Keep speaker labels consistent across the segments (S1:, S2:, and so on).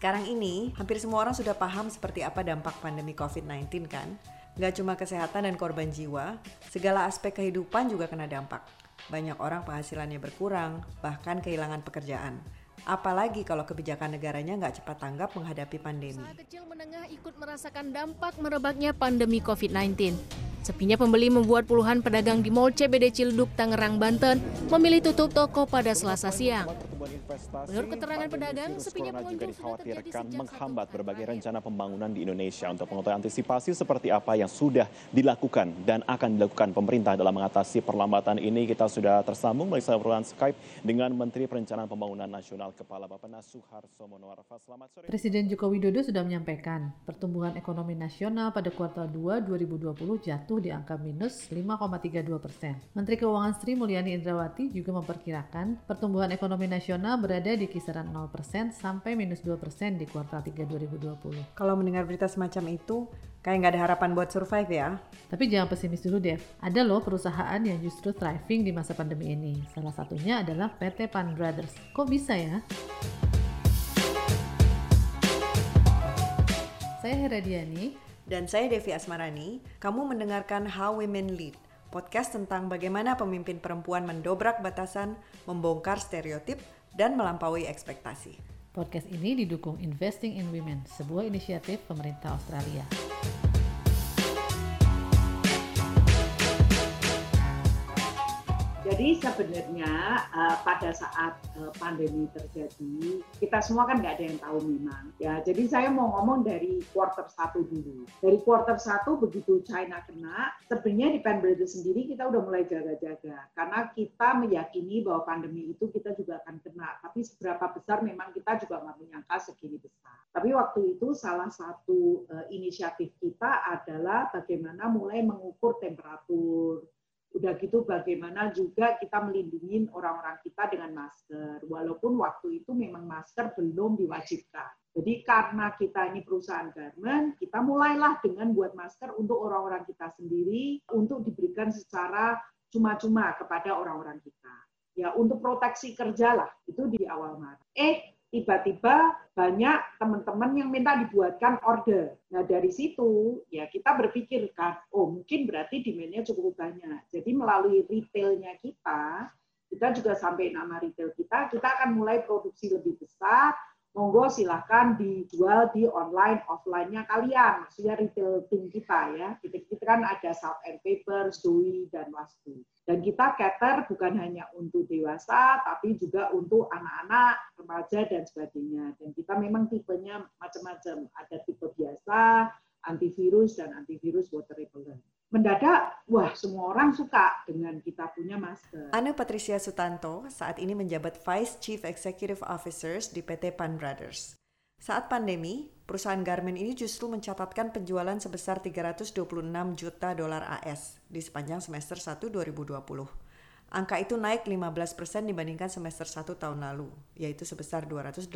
S1: Sekarang ini, hampir semua orang sudah paham seperti apa dampak pandemi COVID-19 kan? Gak cuma kesehatan dan korban jiwa, segala aspek kehidupan juga kena dampak. Banyak orang penghasilannya berkurang, bahkan kehilangan pekerjaan. Apalagi kalau kebijakan negaranya nggak cepat tanggap menghadapi pandemi.
S2: Usaha kecil menengah ikut merasakan dampak merebaknya pandemi COVID-19. Sepinya pembeli membuat puluhan pedagang di Mall CBD Cilduk, Tangerang, Banten memilih tutup toko pada Selasa siang. Menurut keterangan pedagang, sepinya pengunjung terjadi
S3: dikhawatirkan menghambat berbagai rencana pembangunan di Indonesia untuk mengetahui antisipasi seperti apa yang sudah dilakukan dan akan dilakukan pemerintah dalam mengatasi perlambatan ini. Kita sudah tersambung melalui saluran Skype dengan Menteri Perencanaan Pembangunan Nasional Kepala Bappenas Suharto Monoarfa. Selamat sore.
S4: Presiden Joko Widodo sudah menyampaikan pertumbuhan ekonomi nasional pada kuartal 2 2020 jatuh di angka minus 5,32 persen. Menteri Keuangan Sri Mulyani Indrawati juga memperkirakan pertumbuhan ekonomi nasional berada di kisaran 0 persen sampai minus 2 persen di kuartal 3 2020.
S1: Kalau mendengar berita semacam itu, kayak nggak ada harapan buat survive ya.
S4: Tapi jangan pesimis dulu Dev, ada loh perusahaan yang justru thriving di masa pandemi ini. Salah satunya adalah PT Pan Brothers. Kok bisa ya? Saya Heradiani,
S1: Dan saya Devi Asmarani, kamu mendengarkan How Women Lead, podcast tentang bagaimana pemimpin perempuan mendobrak batasan, membongkar stereotip, dan melampaui ekspektasi.
S4: podcast ini didukung Investing in Women, sebuah inisiatif pemerintah Australia.
S5: Jadi sebenarnya eh, pada saat eh, pandemi terjadi, kita semua kan nggak ada yang tahu memang. Ya, jadi saya mau ngomong dari quarter satu dulu. Dari quarter satu begitu China kena, sebenarnya di Brothers sendiri kita udah mulai jaga-jaga karena kita meyakini bahwa pandemi itu kita juga akan. Tapi seberapa besar memang kita juga nggak menyangka segini besar. Tapi waktu itu salah satu eh, inisiatif kita adalah bagaimana mulai mengukur temperatur, Udah gitu bagaimana juga kita melindungi orang-orang kita dengan masker. Walaupun waktu itu memang masker belum diwajibkan. Jadi karena kita ini perusahaan garment, kita mulailah dengan buat masker untuk orang-orang kita sendiri, untuk diberikan secara cuma-cuma kepada orang-orang kita. Ya untuk proteksi kerja lah, itu di awal Maret. Eh, tiba-tiba banyak teman-teman yang minta dibuatkan order. Nah dari situ ya kita berpikir kan, oh mungkin berarti demand-nya cukup banyak. Jadi melalui retailnya kita, kita juga sampai nama retail kita, kita akan mulai produksi lebih besar. Monggo silahkan dijual di online offline-nya kalian, maksudnya retail tim kita ya. Kita, kita kan ada Salt and Paper, Zoe, dan Wastu. Dan kita cater bukan hanya untuk dewasa, tapi juga untuk anak-anak, remaja, dan sebagainya. Dan kita memang tipenya macam-macam. Ada tipe biasa, antivirus, dan antivirus water repellent. Mendadak, wah semua orang suka dengan kita punya masker.
S1: Ana Patricia Sutanto saat ini menjabat Vice Chief Executive Officers di PT Pan Brothers. Saat pandemi, perusahaan garment ini justru mencatatkan penjualan sebesar 326 juta dolar AS di sepanjang semester 1 2020. Angka itu naik 15% dibandingkan semester 1 tahun lalu, yaitu sebesar 284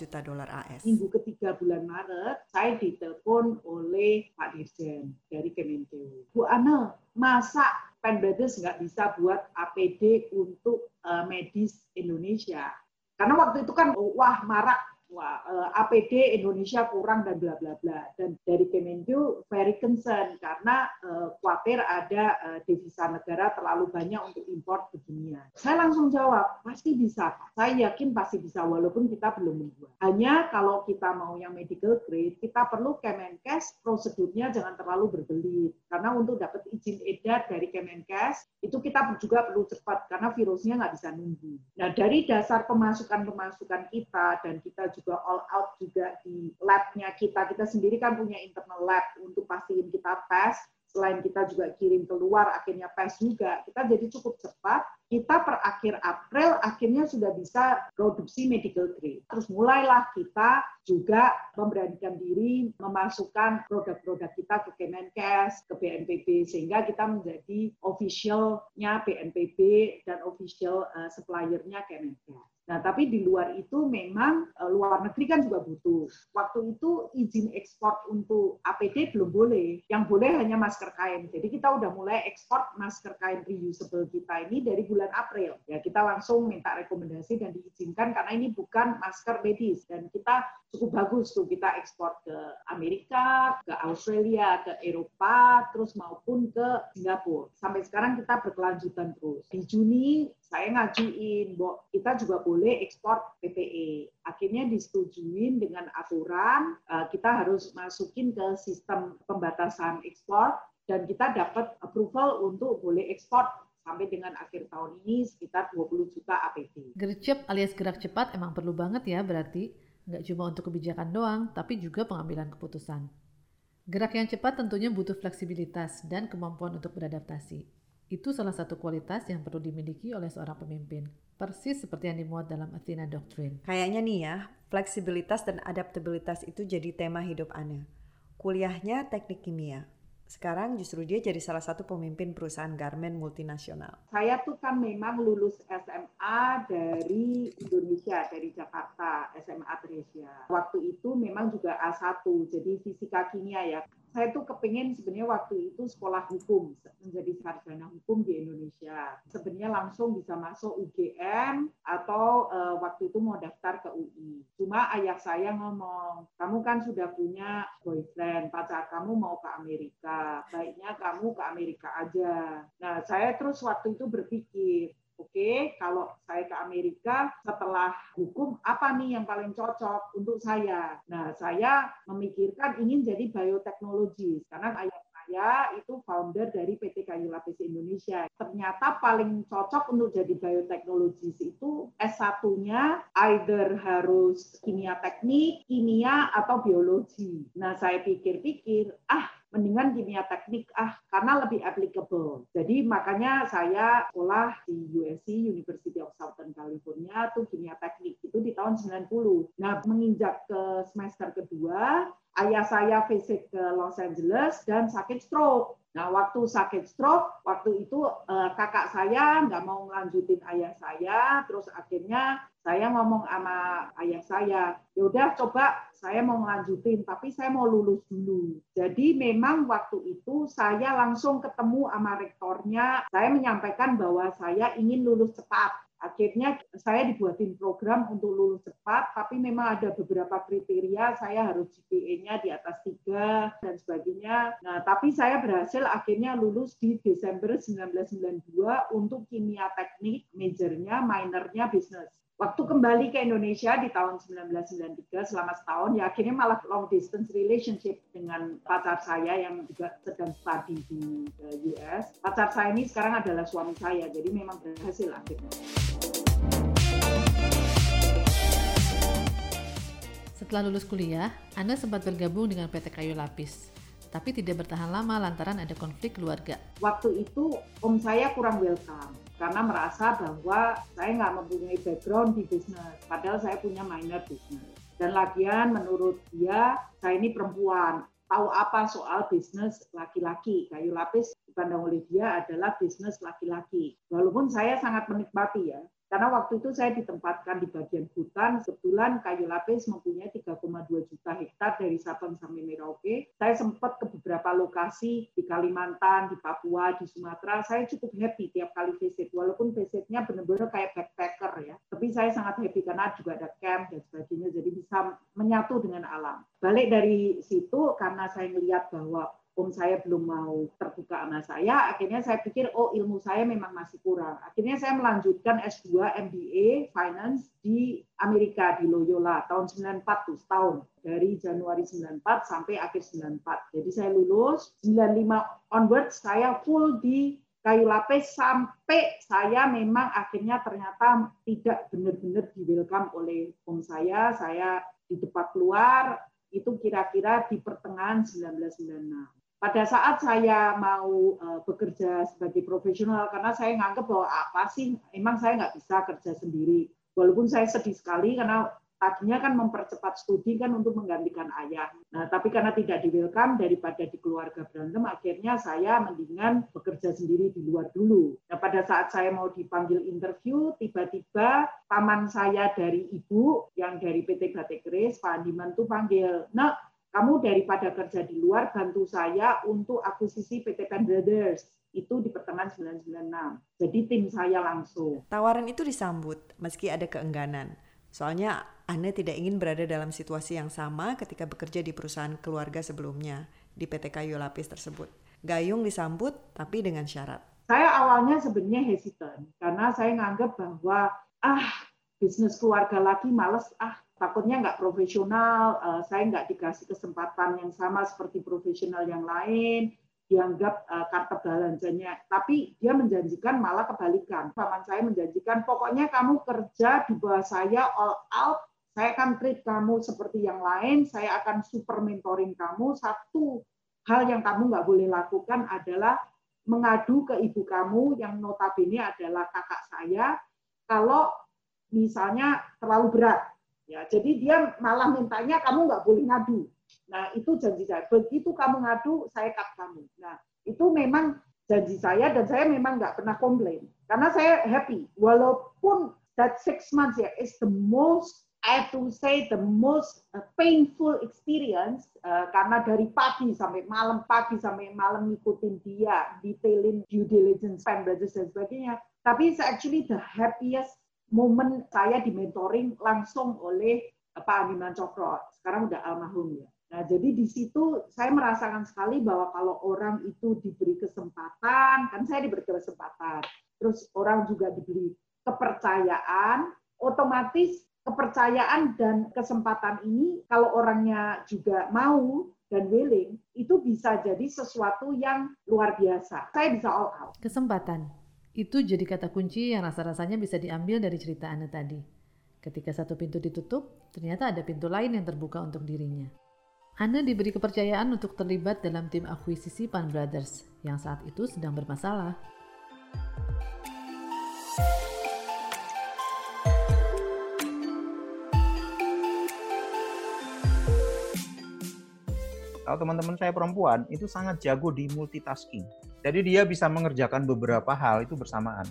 S1: juta dolar AS.
S5: Minggu ketiga bulan Maret, saya ditelepon oleh Pak Dirjen dari Kemenkeu. Bu Ana, masa Pen Brothers nggak bisa buat APD untuk eh, medis Indonesia? Karena waktu itu kan, wah marak wah eh, APD Indonesia kurang dan bla bla bla dan dari Kemenkeu very concern karena eh, khawatir ada eh, devisa negara terlalu banyak untuk impor beginian. Saya langsung jawab pasti bisa. Saya yakin pasti bisa walaupun kita belum membuat. Hanya kalau kita mau yang medical grade kita perlu Kemenkes prosedurnya jangan terlalu berbelit karena untuk dapat izin edar dari Kemenkes itu kita juga perlu cepat karena virusnya nggak bisa nunggu. Nah dari dasar pemasukan-pemasukan kita dan kita juga all out juga di lab-nya kita. Kita sendiri kan punya internal lab untuk pastiin kita tes. Selain kita juga kirim keluar, akhirnya tes juga. Kita jadi cukup cepat. Kita per akhir April akhirnya sudah bisa produksi medical grade. Terus mulailah kita juga memberanikan diri memasukkan produk-produk kita ke Kemenkes, ke BNPB, sehingga kita menjadi official-nya BNPB dan official uh, supplier-nya Kemenkes. Nah, tapi di luar itu memang uh, luar negeri kan juga butuh. Waktu itu izin ekspor untuk APD belum boleh. Yang boleh hanya masker kain. Jadi kita udah mulai ekspor masker kain reusable kita ini dari bulan April. Ya, kita langsung minta rekomendasi dan diizinkan karena ini bukan masker medis dan kita cukup bagus tuh kita ekspor ke Amerika, ke Australia, ke Eropa, terus maupun ke Singapura. Sampai sekarang kita berkelanjutan terus. Di Juni saya ngajuin, bahwa kita juga boleh ekspor PPE. Akhirnya disetujuin dengan aturan, eh, kita harus masukin ke sistem pembatasan ekspor, dan kita dapat approval untuk boleh ekspor sampai dengan akhir tahun ini sekitar 20 juta APD.
S4: Gercep alias gerak cepat emang perlu banget ya berarti. Nggak cuma untuk kebijakan doang, tapi juga pengambilan keputusan. Gerak yang cepat tentunya butuh fleksibilitas dan kemampuan untuk beradaptasi. Itu salah satu kualitas yang perlu dimiliki oleh seorang pemimpin. Persis seperti yang dimuat dalam Athena Doctrine.
S1: Kayaknya nih ya, fleksibilitas dan adaptabilitas itu jadi tema hidup Ana. Kuliahnya teknik kimia. Sekarang justru dia jadi salah satu pemimpin perusahaan garment multinasional.
S5: Saya tuh kan memang lulus SMA dari Indonesia, dari Jakarta, SMA Tresia. Waktu itu memang juga A1, jadi fisika kimia ya saya tuh kepingin sebenarnya waktu itu sekolah hukum menjadi sarjana hukum di Indonesia. Sebenarnya langsung bisa masuk UGM atau uh, waktu itu mau daftar ke UI. Cuma ayah saya ngomong, kamu kan sudah punya boyfriend, pacar kamu mau ke Amerika, baiknya kamu ke Amerika aja. Nah saya terus waktu itu berpikir, Oke, kalau saya ke Amerika setelah hukum apa nih yang paling cocok untuk saya? Nah, saya memikirkan ingin jadi bioteknologi karena ayah saya itu founder dari PT Kayu Lapis Indonesia. Ternyata paling cocok untuk jadi bioteknologi itu S1-nya either harus kimia teknik, kimia atau biologi. Nah, saya pikir-pikir, ah mendingan kimia teknik ah karena lebih applicable. Jadi makanya saya sekolah di USC University of Southern California tuh kimia teknik itu di tahun 90. Nah, menginjak ke semester kedua, ayah saya visit ke Los Angeles dan sakit stroke. Nah, waktu sakit stroke, waktu itu eh, kakak saya nggak mau melanjutin ayah saya, terus akhirnya saya ngomong sama ayah saya, ya udah coba saya mau melanjutin, tapi saya mau lulus dulu. Jadi memang waktu itu saya langsung ketemu sama rektornya, saya menyampaikan bahwa saya ingin lulus cepat. Akhirnya saya dibuatin program untuk lulus cepat, tapi memang ada beberapa kriteria, saya harus GPA-nya di atas tiga dan sebagainya. Nah, tapi saya berhasil akhirnya lulus di Desember 1992 untuk kimia teknik, majornya, minornya bisnis. Waktu kembali ke Indonesia di tahun 1993 selama setahun, ya akhirnya malah long distance relationship dengan pacar saya yang juga sedang studi di US. Pacar saya ini sekarang adalah suami saya, jadi memang berhasil akhirnya.
S4: Setelah lulus kuliah, Anda sempat bergabung dengan PT Kayu Lapis, tapi tidak bertahan lama lantaran ada konflik keluarga.
S5: Waktu itu om saya kurang welcome karena merasa bahwa saya nggak mempunyai background di bisnis, padahal saya punya minor bisnis. Dan lagian menurut dia, saya ini perempuan, tahu apa soal bisnis laki-laki. Kayu lapis dipandang oleh dia adalah bisnis laki-laki. Walaupun saya sangat menikmati ya, karena waktu itu saya ditempatkan di bagian hutan, kebetulan kayu lapis mempunyai 3,2 juta hektar dari Sabang sampai Merauke. Saya sempat ke beberapa lokasi di Kalimantan, di Papua, di Sumatera. Saya cukup happy tiap kali visit, walaupun visitnya benar-benar kayak backpacker ya. Tapi saya sangat happy karena juga ada camp dan sebagainya, jadi bisa menyatu dengan alam. Balik dari situ, karena saya melihat bahwa om saya belum mau terbuka sama saya, akhirnya saya pikir oh ilmu saya memang masih kurang. Akhirnya saya melanjutkan S2 MBA Finance di Amerika di Loyola tahun 94 tuh setahun dari Januari 94 sampai akhir 94. Jadi saya lulus 95 onward saya full di kayu lapis sampai saya memang akhirnya ternyata tidak benar-benar di welcome oleh om saya. Saya di depan keluar itu kira-kira di pertengahan 1996 pada saat saya mau uh, bekerja sebagai profesional karena saya nganggap bahwa apa sih emang saya nggak bisa kerja sendiri walaupun saya sedih sekali karena tadinya kan mempercepat studi kan untuk menggantikan ayah. Nah, tapi karena tidak di welcome daripada di keluarga berantem, akhirnya saya mendingan bekerja sendiri di luar dulu. Nah, pada saat saya mau dipanggil interview, tiba-tiba paman saya dari ibu yang dari PT Batik Keris, Pak Andiman tuh panggil, nah kamu daripada kerja di luar bantu saya untuk akuisisi PT Pen Brothers itu di pertengahan 996. Jadi tim saya langsung.
S1: Tawaran itu disambut meski ada keengganan. Soalnya Anda tidak ingin berada dalam situasi yang sama ketika bekerja di perusahaan keluarga sebelumnya di PT Kayu Lapis tersebut. Gayung disambut tapi dengan syarat.
S5: Saya awalnya sebenarnya hesitant karena saya nganggap bahwa ah bisnis keluarga lagi males ah takutnya nggak profesional, uh, saya nggak dikasih kesempatan yang sama seperti profesional yang lain, dianggap uh, kartu belanjanya. Tapi dia menjanjikan malah kebalikan. Paman saya menjanjikan, pokoknya kamu kerja di bawah saya all out, saya akan treat kamu seperti yang lain, saya akan super mentoring kamu. Satu hal yang kamu nggak boleh lakukan adalah mengadu ke ibu kamu yang notabene adalah kakak saya, kalau misalnya terlalu berat. Ya, jadi dia malah mintanya kamu nggak boleh ngadu Nah, itu janji saya. Begitu kamu ngadu, saya cut kamu. Nah, itu memang janji saya dan saya memang nggak pernah komplain. Karena saya happy. Walaupun that six months ya is the most I have to say the most uh, painful experience uh, karena dari pagi sampai malam, pagi sampai malam ngikutin dia, detailin due diligence, pen dan sebagainya. Tapi it's actually the happiest moment saya di mentoring langsung oleh Pak Animan Cokro. Sekarang udah almarhum ya. Nah, jadi di situ saya merasakan sekali bahwa kalau orang itu diberi kesempatan, kan saya diberi kesempatan, terus orang juga diberi kepercayaan, otomatis kepercayaan dan kesempatan ini kalau orangnya juga mau dan willing, itu bisa jadi sesuatu yang luar biasa. Saya bisa all out.
S4: Kesempatan. Itu jadi kata kunci yang rasa-rasanya bisa diambil dari cerita Anda tadi. Ketika satu pintu ditutup, ternyata ada pintu lain yang terbuka untuk dirinya. Anda diberi kepercayaan untuk terlibat dalam tim akuisisi Pan Brothers yang saat itu sedang bermasalah.
S6: Kalau teman-teman saya perempuan itu sangat jago di multitasking. Jadi dia bisa mengerjakan beberapa hal itu bersamaan.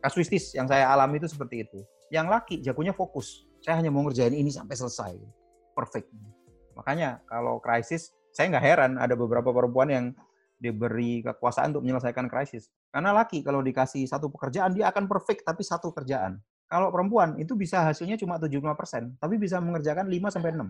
S6: Kasuistis yang saya alami itu seperti itu. Yang laki jagonya fokus. Saya hanya mau ngerjain ini sampai selesai. Perfect Makanya kalau krisis, saya nggak heran ada beberapa perempuan yang diberi kekuasaan untuk menyelesaikan krisis. Karena laki kalau dikasih satu pekerjaan, dia akan perfect tapi satu kerjaan. Kalau perempuan itu bisa hasilnya cuma 75%, tapi bisa mengerjakan 5 sampai 6.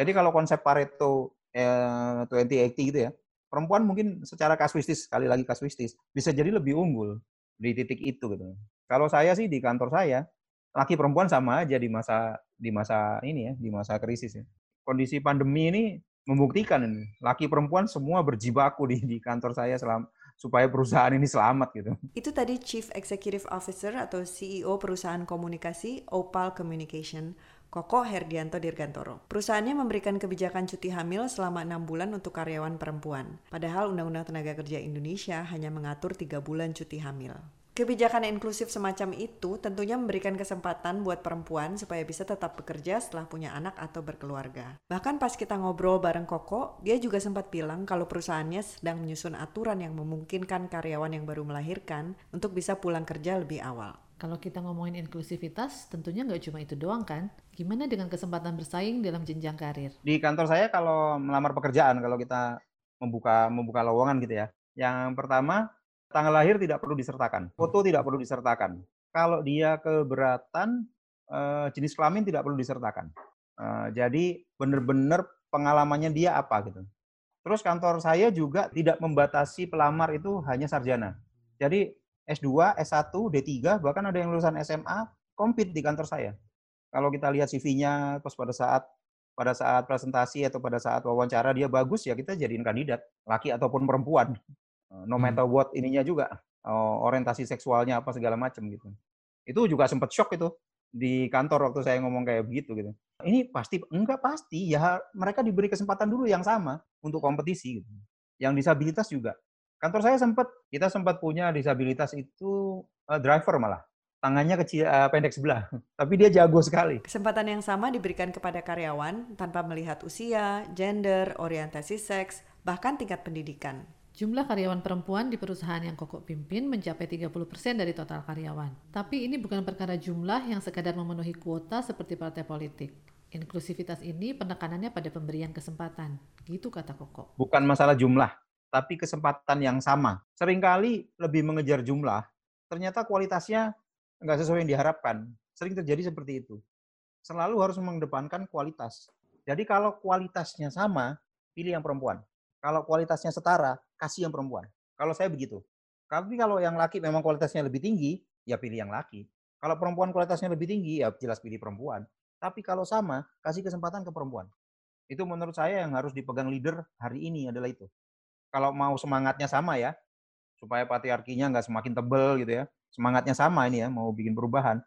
S6: Jadi kalau konsep Pareto eh, 2080 gitu ya, perempuan mungkin secara kasuistis, sekali lagi kasuistis, bisa jadi lebih unggul di titik itu gitu. Kalau saya sih di kantor saya, laki perempuan sama aja di masa di masa ini ya, di masa krisis ya kondisi pandemi ini membuktikan ini laki perempuan semua berjibaku di, di kantor saya selama supaya perusahaan ini selamat gitu.
S1: Itu tadi Chief Executive Officer atau CEO perusahaan komunikasi Opal Communication, Koko Herdianto Dirgantoro. Perusahaannya memberikan kebijakan cuti hamil selama enam bulan untuk karyawan perempuan. Padahal Undang-Undang Tenaga Kerja Indonesia hanya mengatur tiga bulan cuti hamil. Kebijakan inklusif semacam itu tentunya memberikan kesempatan buat perempuan supaya bisa tetap bekerja setelah punya anak atau berkeluarga. Bahkan pas kita ngobrol bareng Koko, dia juga sempat bilang kalau perusahaannya sedang menyusun aturan yang memungkinkan karyawan yang baru melahirkan untuk bisa pulang kerja lebih awal.
S4: Kalau kita ngomongin inklusivitas, tentunya nggak cuma itu doang kan? Gimana dengan kesempatan bersaing dalam jenjang karir?
S6: Di kantor saya kalau melamar pekerjaan, kalau kita membuka membuka lowongan gitu ya. Yang pertama, tanggal lahir tidak perlu disertakan, foto tidak perlu disertakan. Kalau dia keberatan, eh, jenis kelamin tidak perlu disertakan. Eh, jadi benar-benar pengalamannya dia apa gitu. Terus kantor saya juga tidak membatasi pelamar itu hanya sarjana. Jadi S2, S1, D3, bahkan ada yang lulusan SMA, kompet di kantor saya. Kalau kita lihat CV-nya, pas pada saat pada saat presentasi atau pada saat wawancara dia bagus ya kita jadiin kandidat, laki ataupun perempuan. Eh, no hmm. matter what ininya juga uh, orientasi seksualnya apa segala macam gitu itu juga sempat shock itu di kantor waktu saya ngomong kayak begitu gitu ini pasti enggak pasti ya mereka diberi kesempatan dulu yang sama untuk kompetisi gitu yang disabilitas juga kantor saya sempat kita sempat punya disabilitas itu uh, driver malah tangannya kecil uh, pendek sebelah, tapi dia jago sekali.
S1: Kesempatan yang sama diberikan kepada karyawan tanpa melihat usia, gender, orientasi seks, bahkan tingkat pendidikan.
S4: Jumlah karyawan perempuan di perusahaan yang Koko pimpin mencapai 30% dari total karyawan. Tapi ini bukan perkara jumlah yang sekadar memenuhi kuota seperti partai politik. Inklusivitas ini penekanannya pada pemberian kesempatan. Gitu kata Koko.
S6: Bukan masalah jumlah, tapi kesempatan yang sama. Seringkali lebih mengejar jumlah, ternyata kualitasnya nggak sesuai yang diharapkan. Sering terjadi seperti itu. Selalu harus mengedepankan kualitas. Jadi kalau kualitasnya sama, pilih yang perempuan. Kalau kualitasnya setara, kasih yang perempuan. Kalau saya begitu. Tapi kalau yang laki memang kualitasnya lebih tinggi, ya pilih yang laki. Kalau perempuan kualitasnya lebih tinggi, ya jelas pilih perempuan. Tapi kalau sama, kasih kesempatan ke perempuan. Itu menurut saya yang harus dipegang leader hari ini adalah itu. Kalau mau semangatnya sama ya, supaya patriarkinya nggak semakin tebel gitu ya. Semangatnya sama ini ya, mau bikin perubahan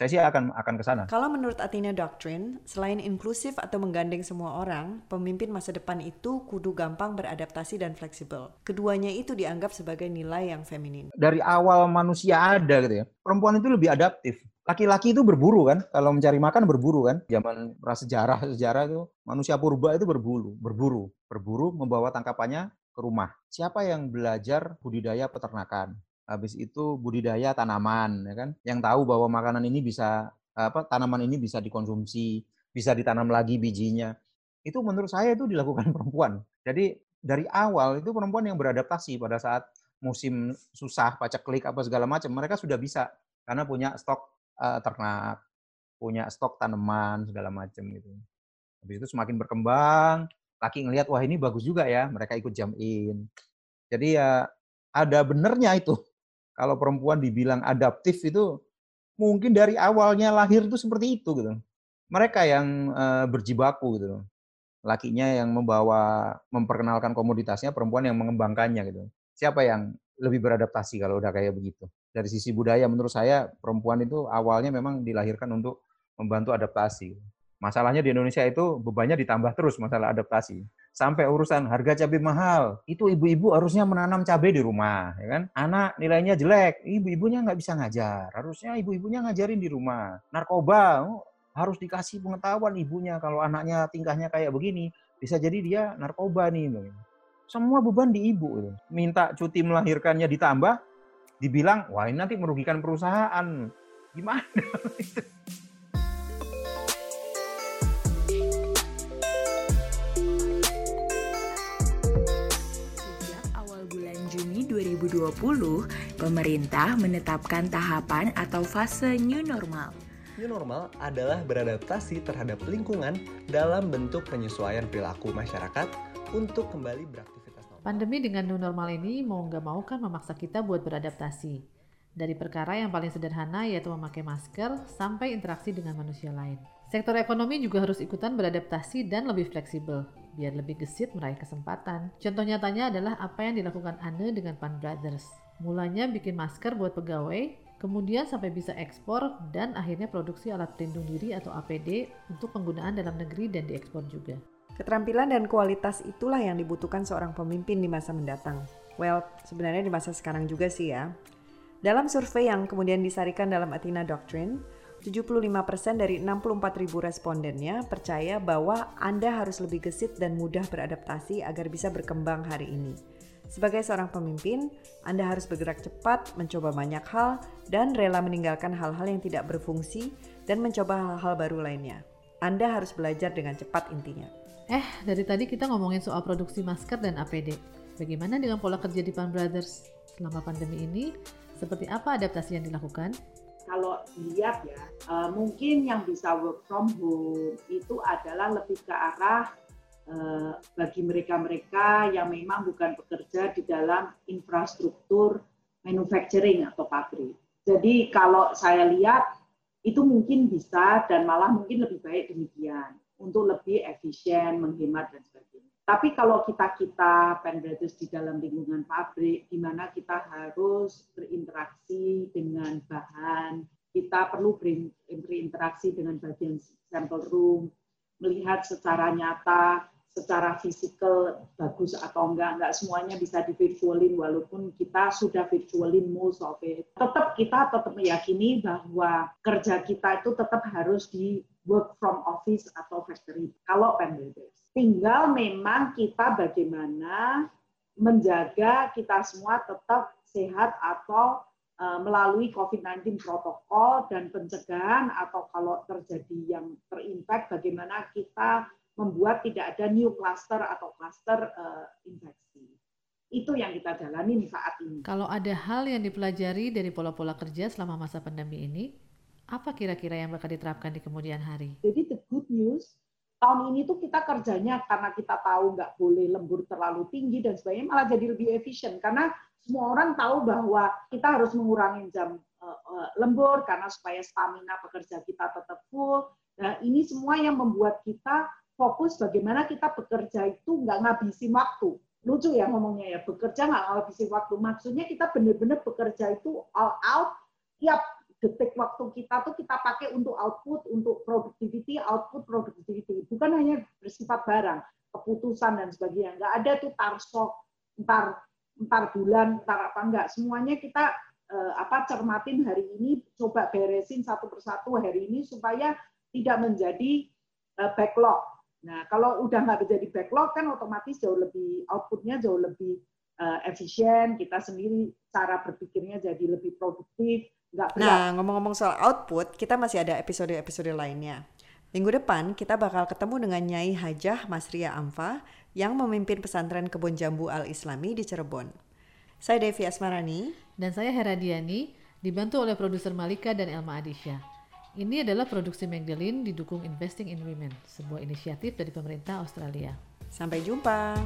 S6: saya sih akan akan ke sana.
S1: Kalau menurut Athena Doctrine, selain inklusif atau menggandeng semua orang, pemimpin masa depan itu kudu gampang beradaptasi dan fleksibel. Keduanya itu dianggap sebagai nilai yang feminin.
S6: Dari awal manusia ada gitu ya, perempuan itu lebih adaptif laki-laki itu berburu kan kalau mencari makan berburu kan zaman prasejarah sejarah itu manusia purba itu berburu berburu berburu membawa tangkapannya ke rumah. Siapa yang belajar budidaya peternakan? Habis itu budidaya tanaman ya kan? Yang tahu bahwa makanan ini bisa apa tanaman ini bisa dikonsumsi bisa ditanam lagi bijinya. Itu menurut saya itu dilakukan perempuan. Jadi dari awal itu perempuan yang beradaptasi pada saat musim susah paceklik apa segala macam mereka sudah bisa. Karena punya stok uh, ternak, punya stok tanaman segala macam gitu. Habis itu semakin berkembang, laki ngelihat wah ini bagus juga ya, mereka ikut jam in. Jadi ya ada benernya itu. Kalau perempuan dibilang adaptif itu mungkin dari awalnya lahir itu seperti itu gitu. Mereka yang uh, berjibaku gitu. Lakinya yang membawa memperkenalkan komoditasnya, perempuan yang mengembangkannya gitu. Siapa yang lebih beradaptasi kalau udah kayak begitu? dari sisi budaya menurut saya perempuan itu awalnya memang dilahirkan untuk membantu adaptasi. Masalahnya di Indonesia itu bebannya ditambah terus masalah adaptasi. Sampai urusan harga cabai mahal, itu ibu-ibu harusnya menanam cabai di rumah, ya kan? Anak nilainya jelek, ibu-ibunya nggak bisa ngajar. Harusnya ibu-ibunya ngajarin di rumah. Narkoba, oh, harus dikasih pengetahuan ibunya kalau anaknya tingkahnya kayak begini, bisa jadi dia narkoba nih. Semua beban di ibu. Minta cuti melahirkannya ditambah, dibilang, wah ini nanti merugikan perusahaan. Gimana?
S7: 2020, pemerintah menetapkan tahapan atau fase new normal.
S8: New normal adalah beradaptasi terhadap lingkungan dalam bentuk penyesuaian perilaku masyarakat untuk kembali beraktivitas
S4: Pandemi dengan new normal ini mau nggak mau kan memaksa kita buat beradaptasi. Dari perkara yang paling sederhana yaitu memakai masker sampai interaksi dengan manusia lain. Sektor ekonomi juga harus ikutan beradaptasi dan lebih fleksibel, biar lebih gesit meraih kesempatan. Contoh nyatanya adalah apa yang dilakukan Anne dengan Pan Brothers. Mulanya bikin masker buat pegawai, kemudian sampai bisa ekspor dan akhirnya produksi alat pelindung diri atau APD untuk penggunaan dalam negeri dan diekspor juga.
S1: Keterampilan dan kualitas itulah yang dibutuhkan seorang pemimpin di masa mendatang. Well, sebenarnya di masa sekarang juga sih ya. Dalam survei yang kemudian disarikan dalam Athena Doctrine, 75% dari 64 ribu respondennya percaya bahwa Anda harus lebih gesit dan mudah beradaptasi agar bisa berkembang hari ini. Sebagai seorang pemimpin, Anda harus bergerak cepat, mencoba banyak hal, dan rela meninggalkan hal-hal yang tidak berfungsi dan mencoba hal-hal baru lainnya. Anda harus belajar dengan cepat intinya.
S4: Eh, dari tadi kita ngomongin soal produksi masker dan APD. Bagaimana dengan pola kerja di Pan Brothers selama pandemi ini? Seperti apa adaptasi yang dilakukan?
S5: Kalau dilihat ya, uh, mungkin yang bisa work from home itu adalah lebih ke arah uh, bagi mereka-mereka yang memang bukan bekerja di dalam infrastruktur manufacturing atau pabrik. Jadi kalau saya lihat itu mungkin bisa dan malah mungkin lebih baik demikian untuk lebih efisien, menghemat dan sebagainya. Tapi kalau kita kita penbratus di dalam lingkungan pabrik, di mana kita harus berinteraksi dengan bahan, kita perlu berinteraksi dengan bagian sampel room, melihat secara nyata secara fisikal bagus atau enggak, enggak semuanya bisa di virtualin walaupun kita sudah virtualin most of it. Tetap kita tetap meyakini bahwa kerja kita itu tetap harus di work from office atau factory kalau pandemic. Tinggal memang kita bagaimana menjaga kita semua tetap sehat atau uh, melalui COVID-19 protokol dan pencegahan atau kalau terjadi yang terinfek bagaimana kita membuat tidak ada new cluster atau cluster uh, infeksi. Itu yang kita jalani saat ini.
S4: Kalau ada hal yang dipelajari dari pola-pola kerja selama masa pandemi ini, apa kira-kira yang bakal diterapkan di kemudian hari?
S5: Jadi the good news, tahun ini tuh kita kerjanya karena kita tahu nggak boleh lembur terlalu tinggi dan sebagainya, malah jadi lebih efisien. Karena semua orang tahu bahwa kita harus mengurangi jam uh, lembur karena supaya stamina pekerja kita tetap full. Nah, ini semua yang membuat kita fokus bagaimana kita bekerja itu nggak ngabisin waktu. Lucu ya ngomongnya ya, bekerja nggak ngabisin waktu. Maksudnya kita benar-benar bekerja itu all out, tiap detik waktu kita tuh kita pakai untuk output, untuk productivity, output, productivity. Bukan hanya bersifat barang, keputusan dan sebagainya. Nggak ada tuh tarsok, ntar, ntar bulan, ntar apa enggak. Semuanya kita eh, apa cermatin hari ini, coba beresin satu persatu hari ini supaya tidak menjadi eh, backlog Nah, kalau udah nggak menjadi backlog kan otomatis jauh lebih outputnya jauh lebih uh, efisien, kita sendiri cara berpikirnya jadi lebih produktif, nggak berat.
S1: Nah, ngomong-ngomong soal output, kita masih ada episode-episode lainnya. Minggu depan kita bakal ketemu dengan Nyai Hajah Masria Amfa yang memimpin pesantren Kebun Jambu Al-Islami di Cirebon. Saya Devi Asmarani.
S4: Dan saya Heradiani, dibantu oleh produser Malika dan Elma Adisha. Ini adalah produksi Magdalene didukung Investing in Women, sebuah inisiatif dari pemerintah Australia.
S1: Sampai jumpa.